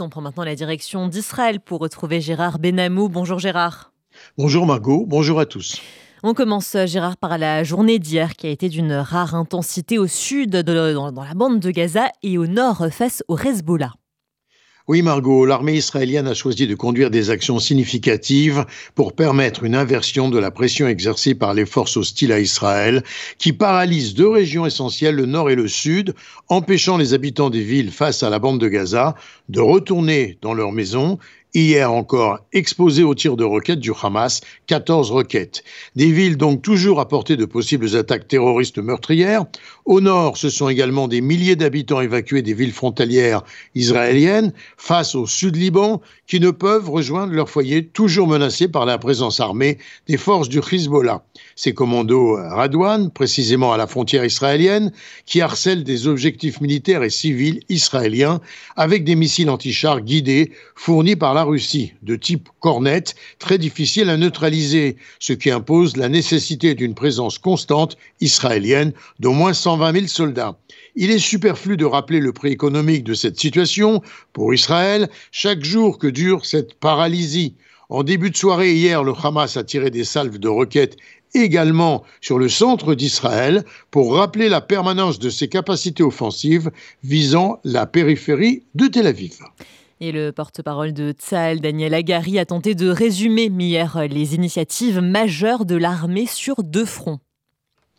On prend maintenant la direction d'Israël pour retrouver Gérard Benamou. Bonjour Gérard. Bonjour Margot, bonjour à tous. On commence, Gérard, par la journée d'hier qui a été d'une rare intensité au sud, de, dans, dans la bande de Gaza et au nord face au Hezbollah. Oui, Margot, l'armée israélienne a choisi de conduire des actions significatives pour permettre une inversion de la pression exercée par les forces hostiles à Israël, qui paralysent deux régions essentielles, le nord et le sud, empêchant les habitants des villes face à la bande de Gaza de retourner dans leurs maisons Hier encore, exposées aux tirs de roquettes du Hamas, 14 roquettes. Des villes donc toujours à portée de possibles attaques terroristes meurtrières. Au nord, ce sont également des milliers d'habitants évacués des villes frontalières israéliennes face au sud Liban qui ne peuvent rejoindre leur foyer toujours menacés par la présence armée des forces du Hezbollah. Ces commandos Radouane, précisément à la frontière israélienne, qui harcèlent des objectifs militaires et civils israéliens avec des missiles antichars guidés fournis par la Russie, de type Cornet, très difficile à neutraliser, ce qui impose la nécessité d'une présence constante israélienne d'au moins 120 000 soldats. Il est superflu de rappeler le prix économique de cette situation pour Israël chaque jour que dure cette paralysie. En début de soirée hier, le Hamas a tiré des salves de roquettes également sur le centre d'Israël pour rappeler la permanence de ses capacités offensives visant la périphérie de Tel Aviv. Et le porte-parole de Tsahal, Daniel Agari, a tenté de résumer hier les initiatives majeures de l'armée sur deux fronts.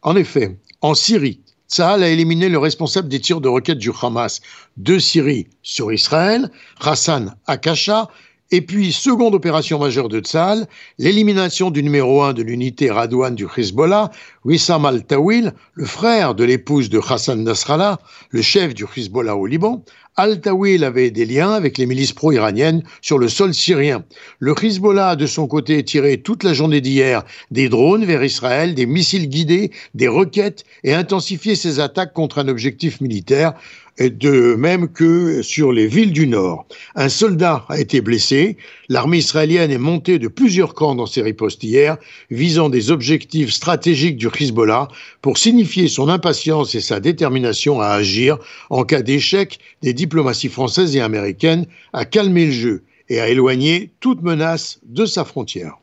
En effet, en Syrie, Tsahal a éliminé le responsable des tirs de roquettes du Hamas de Syrie sur Israël, Hassan Akasha, et puis, seconde opération majeure de Tzal, l'élimination du numéro 1 de l'unité Radouane du Hezbollah, Wissam al-Tawil, le frère de l'épouse de Hassan Nasrallah, le chef du Hezbollah au Liban. Al-Tawil avait des liens avec les milices pro-iraniennes sur le sol syrien. Le Hezbollah, de son côté, tirait toute la journée d'hier des drones vers Israël, des missiles guidés, des roquettes et intensifiait ses attaques contre un objectif militaire de même que sur les villes du Nord. Un soldat a été blessé. L'armée israélienne est montée de plusieurs camps dans ses ripostes hier, visant des objectifs stratégiques du Hezbollah pour signifier son impatience et sa détermination à agir en cas d'échec des diplomaties françaises et américaines à calmer le jeu et à éloigner toute menace de sa frontière.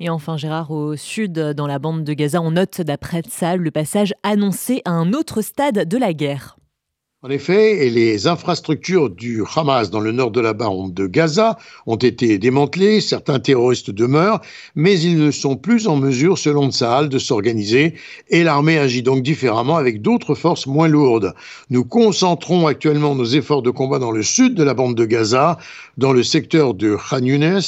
Et enfin, Gérard, au sud, dans la bande de Gaza, on note d'après ça le passage annoncé à un autre stade de la guerre. En effet, les infrastructures du Hamas dans le nord de la bande de Gaza ont été démantelées, certains terroristes demeurent, mais ils ne sont plus en mesure, selon Tsahal, de s'organiser et l'armée agit donc différemment avec d'autres forces moins lourdes. Nous concentrons actuellement nos efforts de combat dans le sud de la bande de Gaza, dans le secteur de Khan Younes,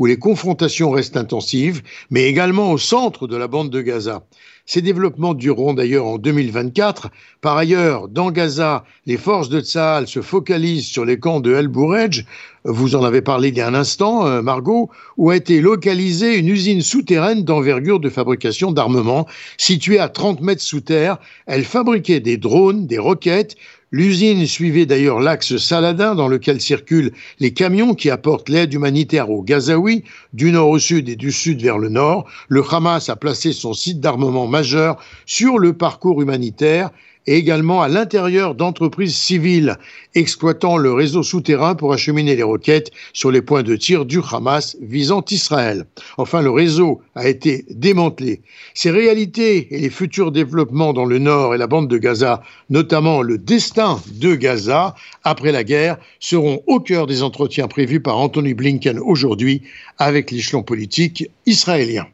où les confrontations restent intensives, mais également au centre de la bande de Gaza. Ces développements dureront d'ailleurs en 2024. Par ailleurs, dans Gaza, les forces de Tsahal se focalisent sur les camps de El Bourej. Vous en avez parlé il y a un instant, euh, Margot, où a été localisée une usine souterraine d'envergure de fabrication d'armement située à 30 mètres sous terre. Elle fabriquait des drones, des roquettes, L'usine suivait d'ailleurs l'axe Saladin dans lequel circulent les camions qui apportent l'aide humanitaire aux Gazaouis, du nord au sud et du sud vers le nord. Le Hamas a placé son site d'armement majeur sur le parcours humanitaire et également à l'intérieur d'entreprises civiles exploitant le réseau souterrain pour acheminer les roquettes sur les points de tir du Hamas visant Israël. Enfin, le réseau a été démantelé. Ces réalités et les futurs développements dans le nord et la bande de Gaza, notamment le destin de Gaza après la guerre, seront au cœur des entretiens prévus par Anthony Blinken aujourd'hui avec l'échelon politique israélien.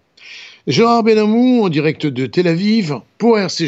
Gérard Benamou en direct de Tel Aviv pour RCG.